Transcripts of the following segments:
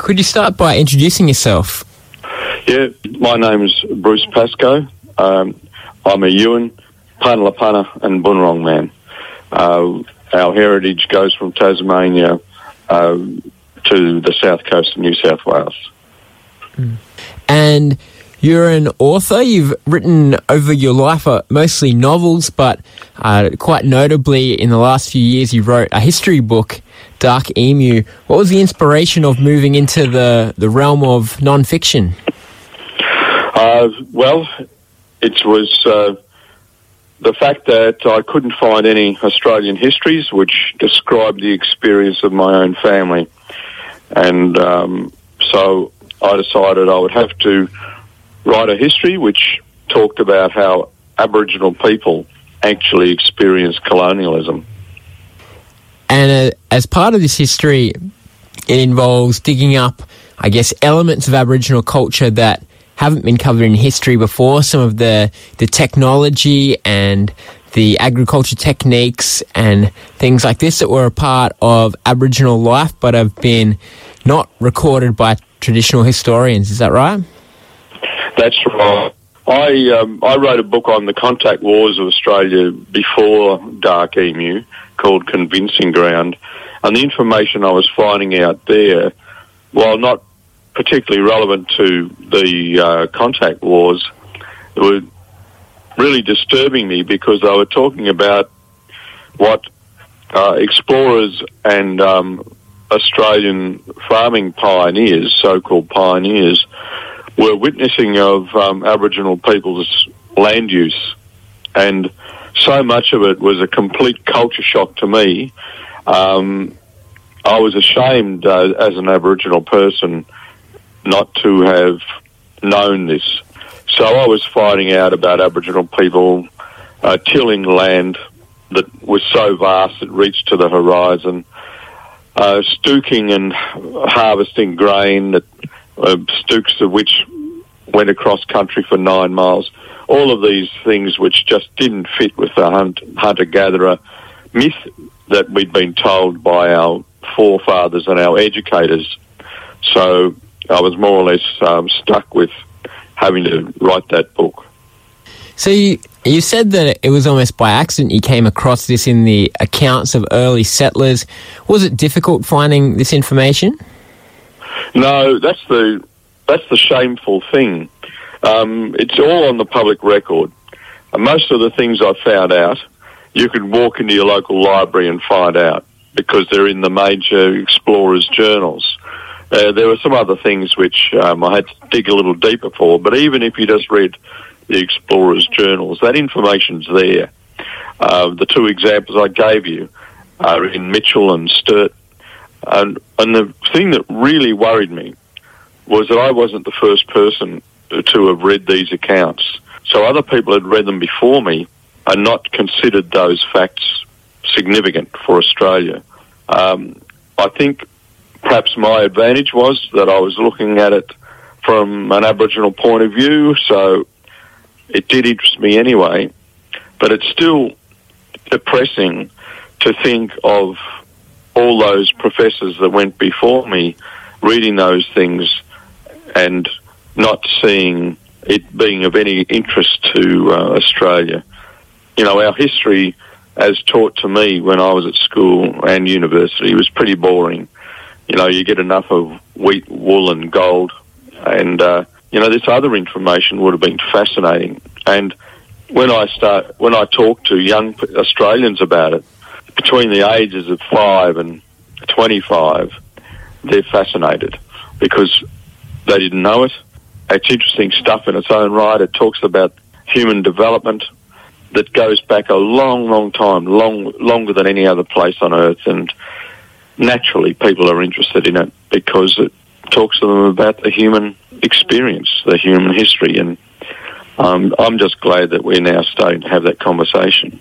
could you start by introducing yourself? Yeah, my name is Bruce Pascoe. Um, I'm a Yuin, Punalapana and Bunurong man. Uh, our heritage goes from Tasmania uh, to the south coast of New South Wales. And you're an author. You've written over your life uh, mostly novels, but uh, quite notably in the last few years, you wrote a history book, Dark Emu. What was the inspiration of moving into the, the realm of non-fiction? Uh, well, it was uh, the fact that I couldn't find any Australian histories which described the experience of my own family. And um, so I decided I would have to write a history which talked about how Aboriginal people actually experienced colonialism. And uh, as part of this history, it involves digging up, I guess, elements of Aboriginal culture that haven't been covered in history before. Some of the the technology and the agriculture techniques and things like this that were a part of Aboriginal life, but have been not recorded by traditional historians. Is that right? That's right. I um, I wrote a book on the contact wars of Australia before Dark Emu called Convincing Ground, and the information I was finding out there, while not particularly relevant to the uh, contact wars, were really disturbing me because they were talking about what uh, explorers and um, Australian farming pioneers, so-called pioneers, were witnessing of um, Aboriginal people's land use, and so much of it was a complete culture shock to me. Um, I was ashamed uh, as an Aboriginal person not to have known this. So I was finding out about Aboriginal people uh, tilling land that was so vast it reached to the horizon, uh, stooking and harvesting grain that uh, stooks of which went across country for nine miles. All of these things which just didn't fit with the hunt, hunter-gatherer myth that we'd been told by our forefathers and our educators. So I was more or less um, stuck with having to write that book. So you, you said that it was almost by accident you came across this in the accounts of early settlers. Was it difficult finding this information? No, that's the that's the shameful thing. Um, it's all on the public record. And most of the things I found out, you can walk into your local library and find out because they're in the major explorers' journals. Uh, there were some other things which um, I had to dig a little deeper for, but even if you just read the explorers' journals, that information's there. Uh, the two examples I gave you are in Mitchell and Sturt. And, and the thing that really worried me was that I wasn't the first person to have read these accounts. So other people had read them before me and not considered those facts significant for Australia. Um, I think perhaps my advantage was that I was looking at it from an Aboriginal point of view, so it did interest me anyway. But it's still depressing to think of all those professors that went before me reading those things and not seeing it being of any interest to uh, Australia. You know, our history, as taught to me when I was at school and university, was pretty boring. You know, you get enough of wheat, wool, and gold, and uh, you know this other information would have been fascinating. And when I start, when I talk to young Australians about it, between the ages of five and twenty-five, they're fascinated because they didn't know it. It's interesting stuff in its own right. It talks about human development that goes back a long, long time, long longer than any other place on earth, and naturally people are interested in it because it talks to them about the human experience, the human history, and um, I'm just glad that we're now starting to have that conversation.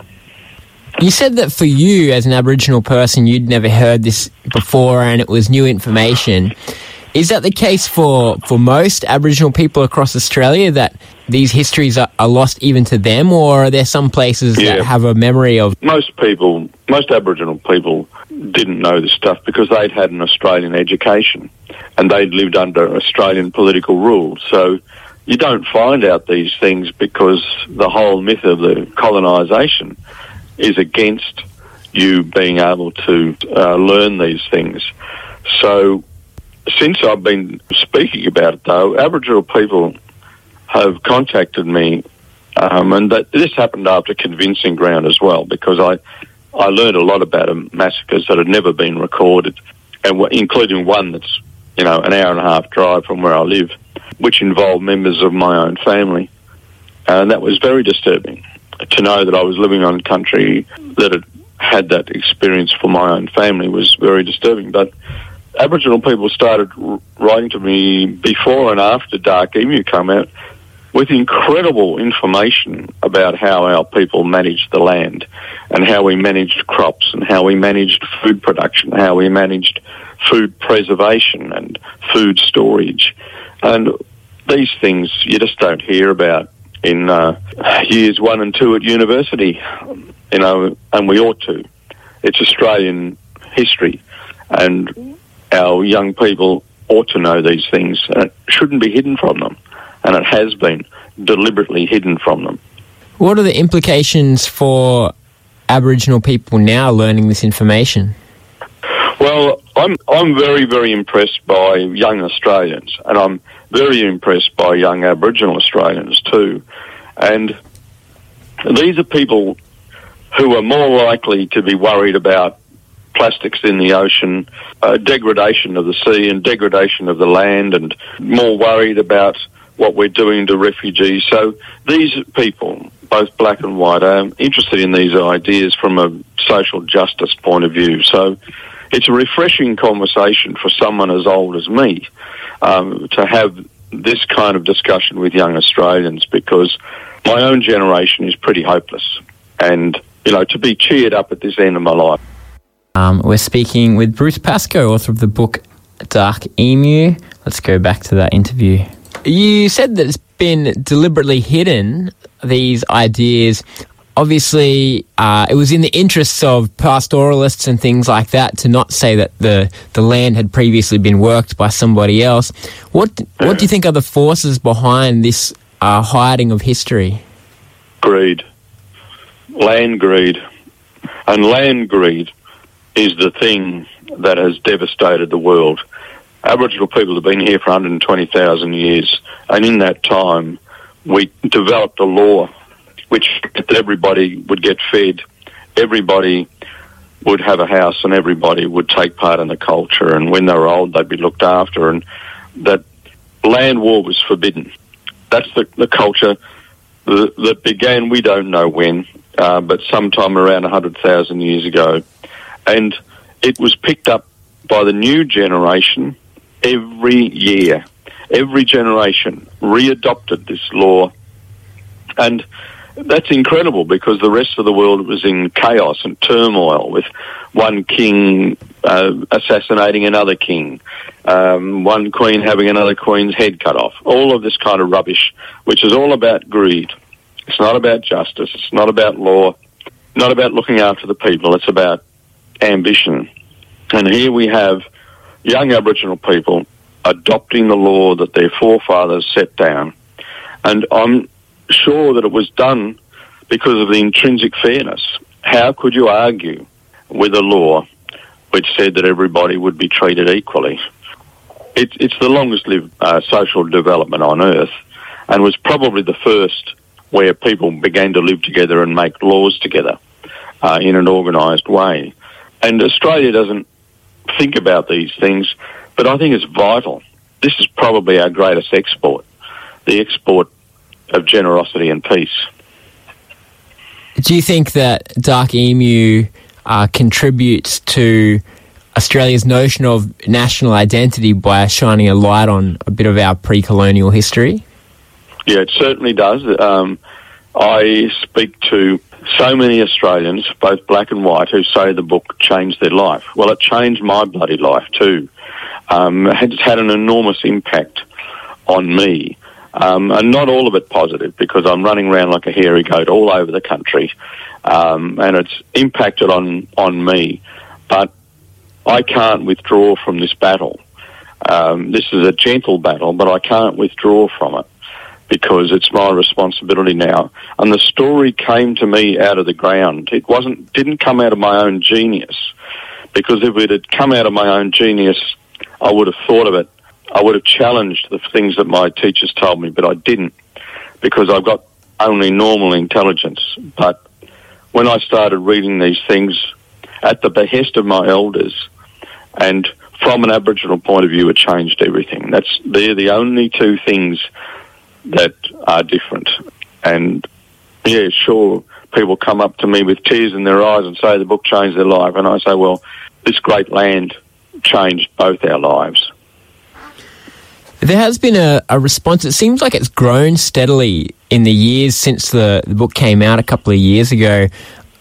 You said that for you, as an Aboriginal person, you'd never heard this before and it was new information. Is that the case for, for most Aboriginal people across Australia that these histories are, are lost even to them, or are there some places Yeah. that have a memory of? Most people, most Aboriginal people didn't know this stuff because they'd had an Australian education and they'd lived under Australian political rule. So you don't find out these things because the whole myth of the colonisation is against you being able to uh, learn these things. So since I've been speaking about it, though, Aboriginal people have contacted me, um, and that, this happened after convincing ground as well, because I I learned a lot about massacres that had never been recorded, and including one that's you know an hour and a half drive from where I live, which involved members of my own family, and that was very disturbing to know that I was living on a country that had had that experience for my own family was very disturbing. But Aboriginal people started writing to me before and after Dark Emu came out with incredible information about how our people managed the land and how we managed crops and how we managed food production, how we managed food preservation and food storage. And these things you just don't hear about in uh, years one and two at university, you know, and we ought to. It's Australian history, and our young people ought to know these things, and it shouldn't be hidden from them, and it has been deliberately hidden from them. What are the implications for Aboriginal people now learning this information? Well, I'm I'm very very impressed by young Australians, and I'm very impressed by young Aboriginal Australians too, and these are people who are more likely to be worried about plastics in the ocean, uh, degradation of the sea and degradation of the land, and more worried about what we're doing to refugees. So these people, both black and white, are interested in these ideas from a social justice point of view. So it's a refreshing conversation for someone as old as me um, to have this kind of discussion with young Australians because my own generation is pretty hopeless. And, you know, to be cheered up at this end of my life. Um, we're speaking with Bruce Pascoe, author of the book Dark Emu. Let's go back to that interview. You said that it's been deliberately hidden, these ideas. Obviously, uh, it was in the interests of pastoralists and things like that to not say that the, the land had previously been worked by somebody else. What what do you think are the forces behind this uh, hiding of history? Greed, land greed, and land greed is the thing that has devastated the world. Aboriginal people have been here for 120,000 years, and in that time, we developed a law which everybody would get fed, everybody would have a house, and everybody would take part in the culture. And when they were old, they'd be looked after, and that land war was forbidden. That's the, the culture that began, we don't know when, uh, but sometime around 100,000 years ago. And it was picked up by the new generation every year. Every generation readopted this law. And that's incredible because the rest of the world was in chaos and turmoil with one king uh, assassinating another king, um, one queen having another queen's head cut off. All of this kind of rubbish, which is all about greed. It's not about justice. It's not about law. Not about looking after the people. It's about ambition. And here we have young Aboriginal people adopting the law that their forefathers set down. And I'm sure that it was done because of the intrinsic fairness. How could you argue with a law which said that everybody would be treated equally? It, it's the longest lived uh, social development on earth and was probably the first where people began to live together and make laws together uh, in an organised way. And Australia doesn't think about these things, but I think it's vital. This is probably our greatest export, the export of generosity and peace. Do you think that Dark Emu uh, contributes to Australia's notion of national identity by shining a light on a bit of our pre colonial history? Yeah, it certainly does. Um, I speak to so many Australians, both black and white, who say the book changed their life. Well, it changed my bloody life too. Um, it's had an enormous impact on me. Um, and not all of it positive because I'm running around like a hairy goat all over the country, um, and it's impacted on on me. But I can't withdraw from this battle. Um, this is a gentle battle, but I can't withdraw from it because it's my responsibility now. And the story came to me out of the ground. It wasn't didn't come out of my own genius, because if it had come out of my own genius, I would have thought of it. I would have challenged the things that my teachers told me, but I didn't because I've got only normal intelligence. But when I started reading these things at the behest of my elders and from an Aboriginal point of view, it changed everything. That's they're the only two things that are different. And yeah, sure, people come up to me with tears in their eyes and say the book changed their life, and I say, well, this great land changed both our lives. There has been a, a, response. It seems like it's grown steadily in the years since the, the book came out a couple of years ago.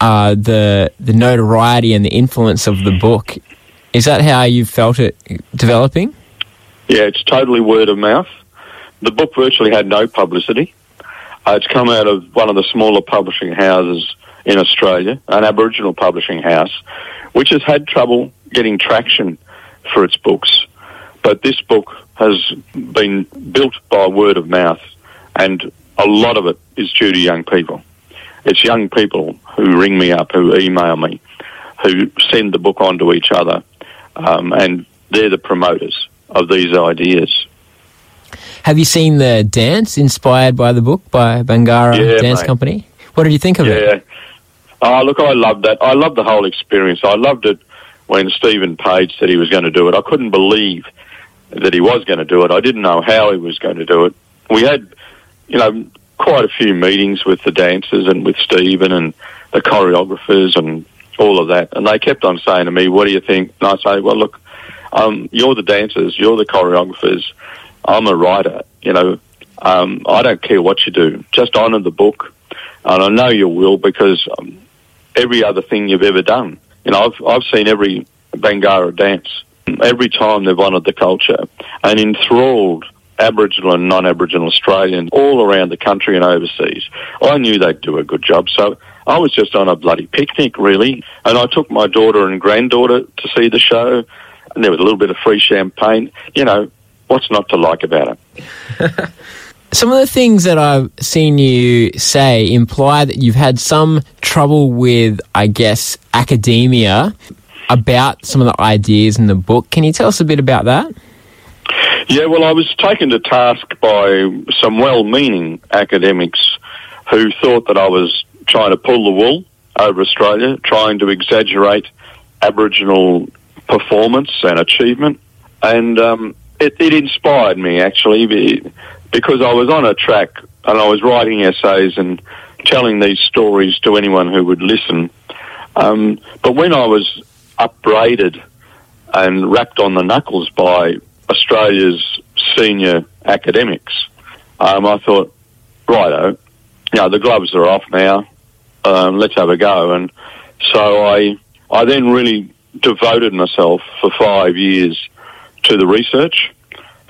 Uh, the the notoriety and the influence of the book. Is that how you felt it developing? Yeah, it's totally word of mouth. The book virtually had no publicity. Uh, it's come out of one of the smaller publishing houses in Australia, an Aboriginal publishing house, which has had trouble getting traction for its books. But this book has been built by word of mouth, and a lot of it is due to young people. It's young people who ring me up, who email me, who send the book on to each other, um, and they're the promoters of these ideas. Have you seen the dance inspired by the book by Bangarra yeah, Dance mate. Company? What did you think of yeah. it? Oh, look, I loved that. I loved the whole experience. I loved it when Stephen Page said he was going to do it. I couldn't believe that he was going to do it. I didn't know how he was going to do it. We had, you know, quite a few meetings with the dancers and with Stephen and the choreographers and all of that. And they kept on saying to me, what do you think? And I say, well, look, um, you're the dancers, you're the choreographers. I'm a writer, you know. Um, I don't care what you do. Just honour the book. And I know you will because um, every other thing you've ever done. You know, I've, I've seen every Bangarra dance every time they've honoured the culture and enthralled Aboriginal and non-Aboriginal Australians all around the country and overseas. I knew they'd do a good job, so I was just on a bloody picnic, really. And I took my daughter and granddaughter to see the show, and there was a little bit of free champagne. You know, what's not to like about it? some of the things that I've seen you say imply that you've had some trouble with, I guess, academia about some of the ideas in the book. Can you tell us a bit about that? Yeah, well, I was taken to task by some well meaning academics who thought that I was trying to pull the wool over Australia, trying to exaggerate Aboriginal performance and achievement. And um, it, it inspired me, actually, because I was on a track and I was writing essays and telling these stories to anyone who would listen. Um, but when I was upbraided and rapped on the knuckles by Australia's senior academics. Um, I thought, righto, you the gloves are off now. Um, let's have a go. And so I, I then really devoted myself for five years to the research.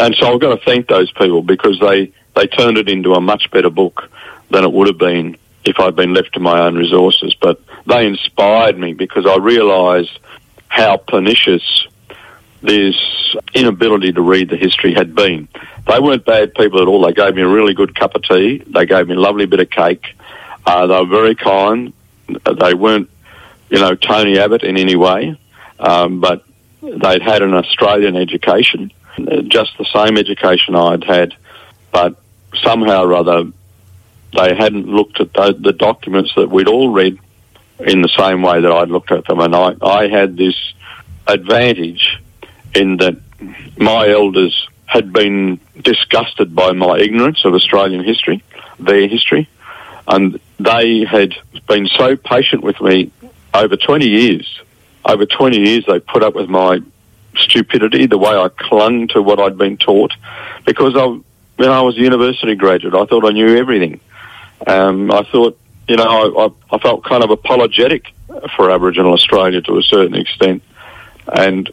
And so I've got to thank those people because they, they turned it into a much better book than it would have been if I'd been left to my own resources. But they inspired me because I realised how pernicious this inability to read the history had been. They weren't bad people at all. They gave me a really good cup of tea. They gave me a lovely bit of cake. Uh, they were very kind. They weren't, you know, Tony Abbott in any way, um, but they'd had an Australian education, just the same education I'd had, but somehow or other they hadn't looked at the, the documents that we'd all read in the same way that I'd looked at them. And I, I had this advantage in that my elders had been disgusted by my ignorance of Australian history, their history, and they had been so patient with me over 20 years. Over 20 years, they put up with my stupidity, the way I clung to what I'd been taught, because I, when I was a university graduate, I thought I knew everything. Um, I thought you know, I, I, felt kind of apologetic for Aboriginal Australia to a certain extent, and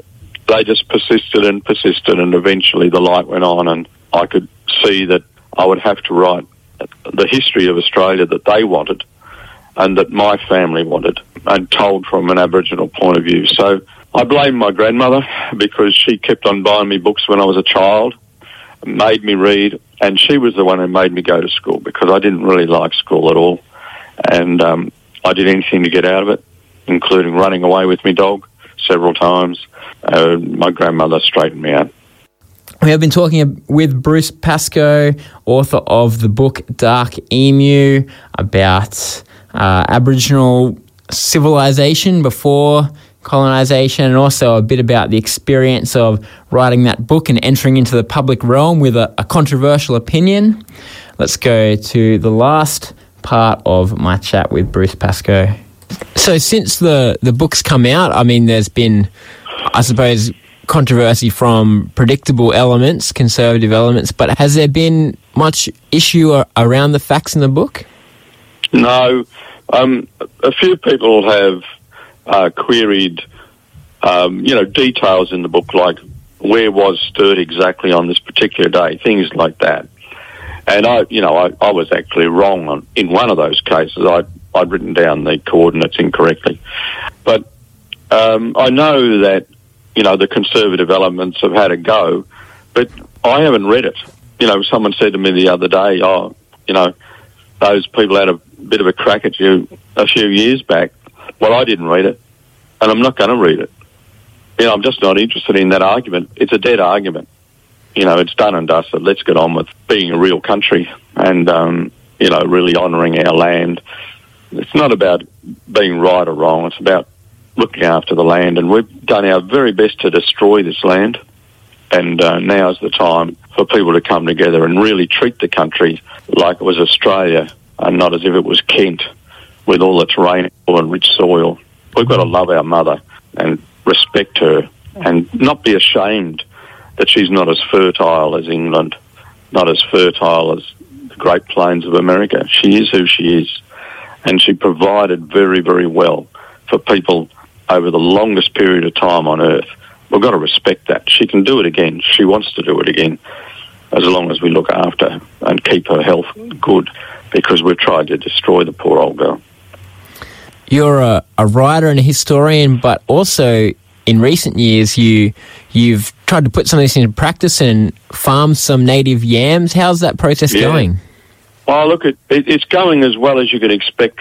they just persisted and persisted, and eventually the light went on, and I could see that I would have to write the history of Australia that they wanted, and that my family wanted, and told from an Aboriginal point of view. So I blame my grandmother because she kept on buying me books when I was a child, made me read, and she was the one who made me go to school because I didn't really like school at all. And um, I did anything to get out of it, including running away with my dog several times. Uh, my grandmother straightened me out. We have been talking with Bruce Pascoe, author of the book Dark Emu, about uh, Aboriginal civilization before colonization, and also a bit about the experience of writing that book and entering into the public realm with a, a controversial opinion. Let's go to the last part of my chat with Bruce Pascoe. So, since the, the book's come out, I mean, there's been, I suppose, controversy from predictable elements, conservative elements, but has there been much issue around the facts in the book? No. Um, a few people have uh, queried, um, you know, details in the book, like where was Sturt exactly on this particular day, things like that. And I, you know, I, I was actually wrong on, in one of those cases. I, I'd written down the coordinates incorrectly. But um, I know that you know, the conservative elements have had a go, but I haven't read it. You know, someone said to me the other day, oh, you know, those people had a bit of a crack at you a few years back. Well, I didn't read it, and I'm not going to read it. You know, I'm just not interested in that argument. It's a dead argument. You know, it's done and dusted. Let's get on with being a real country and, um, you know, really honouring our land. It's not about being right or wrong. It's about looking after the land, and we've done our very best to destroy this land. And uh, now's the time for people to come together and really treat the country like it was Australia and not as if it was Kent with all its rain and rich soil. We've got to love our mother and respect her and not be ashamed that she's not as fertile as England, not as fertile as the Great Plains of America. She is who she is. And she provided very, very well for people over the longest period of time on earth. We've got to respect that. She can do it again. She wants to do it again as long as we look after her and keep her health good because we've tried to destroy the poor old girl. You're a, a writer and a historian, but also in recent years you you've tried to put some of this into practice and farm some native yams. How's that process yeah. going? Well, look, it, it, it's going as well as you can expect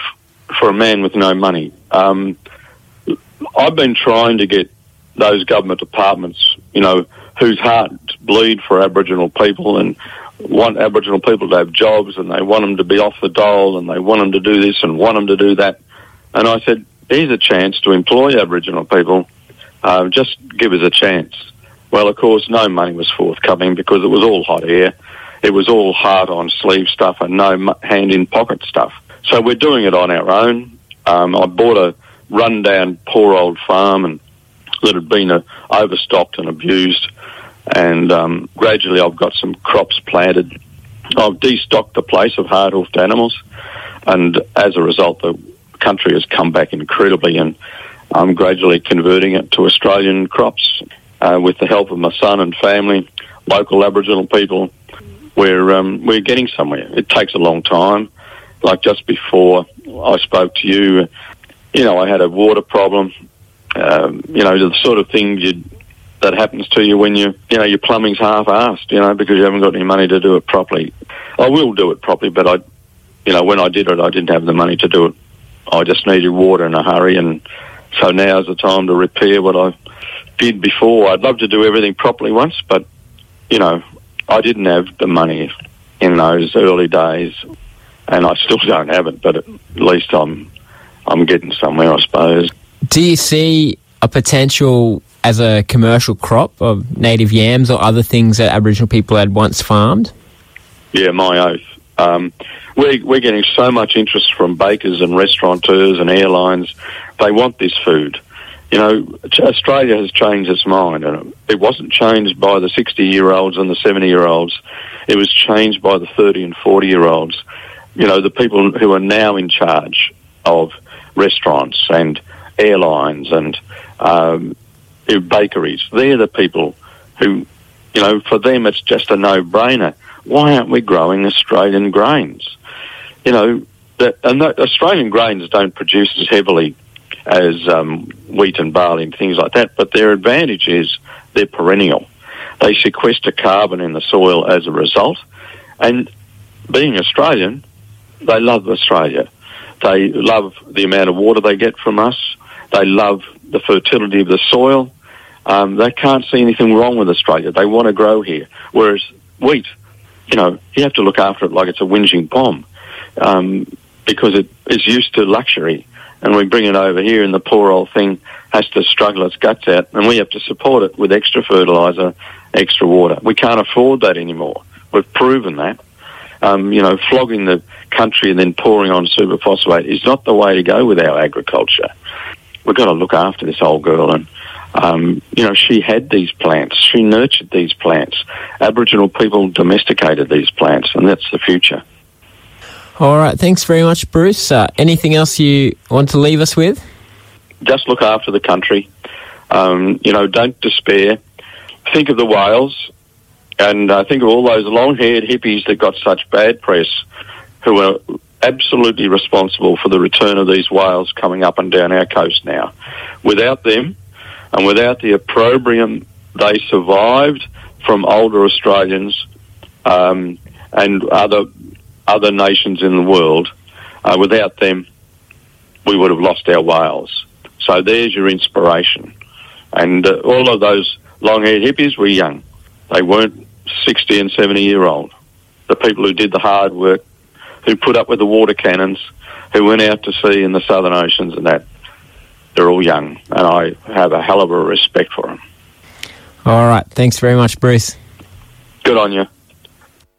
for a man with no money. Um, I've been trying to get those government departments, you know, whose hearts bleed for Aboriginal people and want Aboriginal people to have jobs and they want them to be off the dole and they want them to do this and want them to do that. And I said, here's a chance to employ Aboriginal people. Uh, just give us a chance. Well, of course, no money was forthcoming because it was all hot air. It was all hard on sleeve stuff and no hand in pocket stuff. So we're doing it on our own. Um, I bought a rundown, poor old farm and that had been uh, overstocked and abused. And um, gradually, I've got some crops planted. I've destocked the place of hard-hoofed animals, and as a result, the country has come back incredibly. And I'm gradually converting it to Australian crops uh, with the help of my son and family, local Aboriginal people. We're um, we're getting somewhere. It takes a long time. Like just before I spoke to you, you know, I had a water problem. Um, you know, the sort of thing you that happens to you when you, you know, your plumbing's half-assed, you know, because you haven't got any money to do it properly. I will do it properly, but I, you know, when I did it, I didn't have the money to do it. I just needed water in a hurry, and so now's the time to repair what I did before. I'd love to do everything properly once, but you know, I didn't have the money in those early days, and I still don't have it. But at least I'm I'm getting somewhere, I suppose. Do you see a potential as a commercial crop of native yams or other things that Aboriginal people had once farmed? Yeah, my oath. Um, we're, we're getting so much interest from bakers and restaurateurs and airlines. They want this food. You know, Australia has changed its mind, and it wasn't changed by the 60 year olds and the 70 year olds. It was changed by the 30 and 40 year olds. You know, the people who are now in charge of restaurants and airlines and um, bakeries. They're the people who, you know, for them it's just a no-brainer. Why aren't we growing Australian grains? You know, and Australian grains don't produce as heavily as um, wheat and barley and things like that. But their advantage is they're perennial. They sequester carbon in the soil as a result. And being Australian, they love Australia. They love the amount of water they get from us. They love the fertility of the soil. Um, they can't see anything wrong with Australia. They want to grow here. Whereas wheat, you know, you have to look after it like it's a whinging Pom um, because it is used to luxury. And we bring it over here, and the poor old thing has to struggle its guts out, and we have to support it with extra fertiliser, extra water. We can't afford that anymore. We've proven that. Um, you know, flogging the country and then pouring on superphosphate is not the way to go with our agriculture. We've got to look after this old girl and um, you know, she had these plants. She nurtured these plants. Aboriginal people domesticated these plants, and that's the future. All right. Thanks very much, Bruce. Uh, anything else you want to leave us with? Just look after the country. Um, you know, don't despair. Think of the whales, and uh, think of all those long-haired hippies that got such bad press, who are absolutely responsible for the return of these whales coming up and down our coast now. Without them, and without the opprobrium they survived from older Australians um, and other other nations in the world, uh, without them, we would have lost our whales. So there's your inspiration. And uh, all of those long-haired hippies were young. They weren't 60 and 70 year old. The people who did the hard work, who put up with the water cannons, who went out to sea in the southern oceans and that they're all young, and I have a hell of a respect for them. All right. Thanks very much, Bruce. Good on you.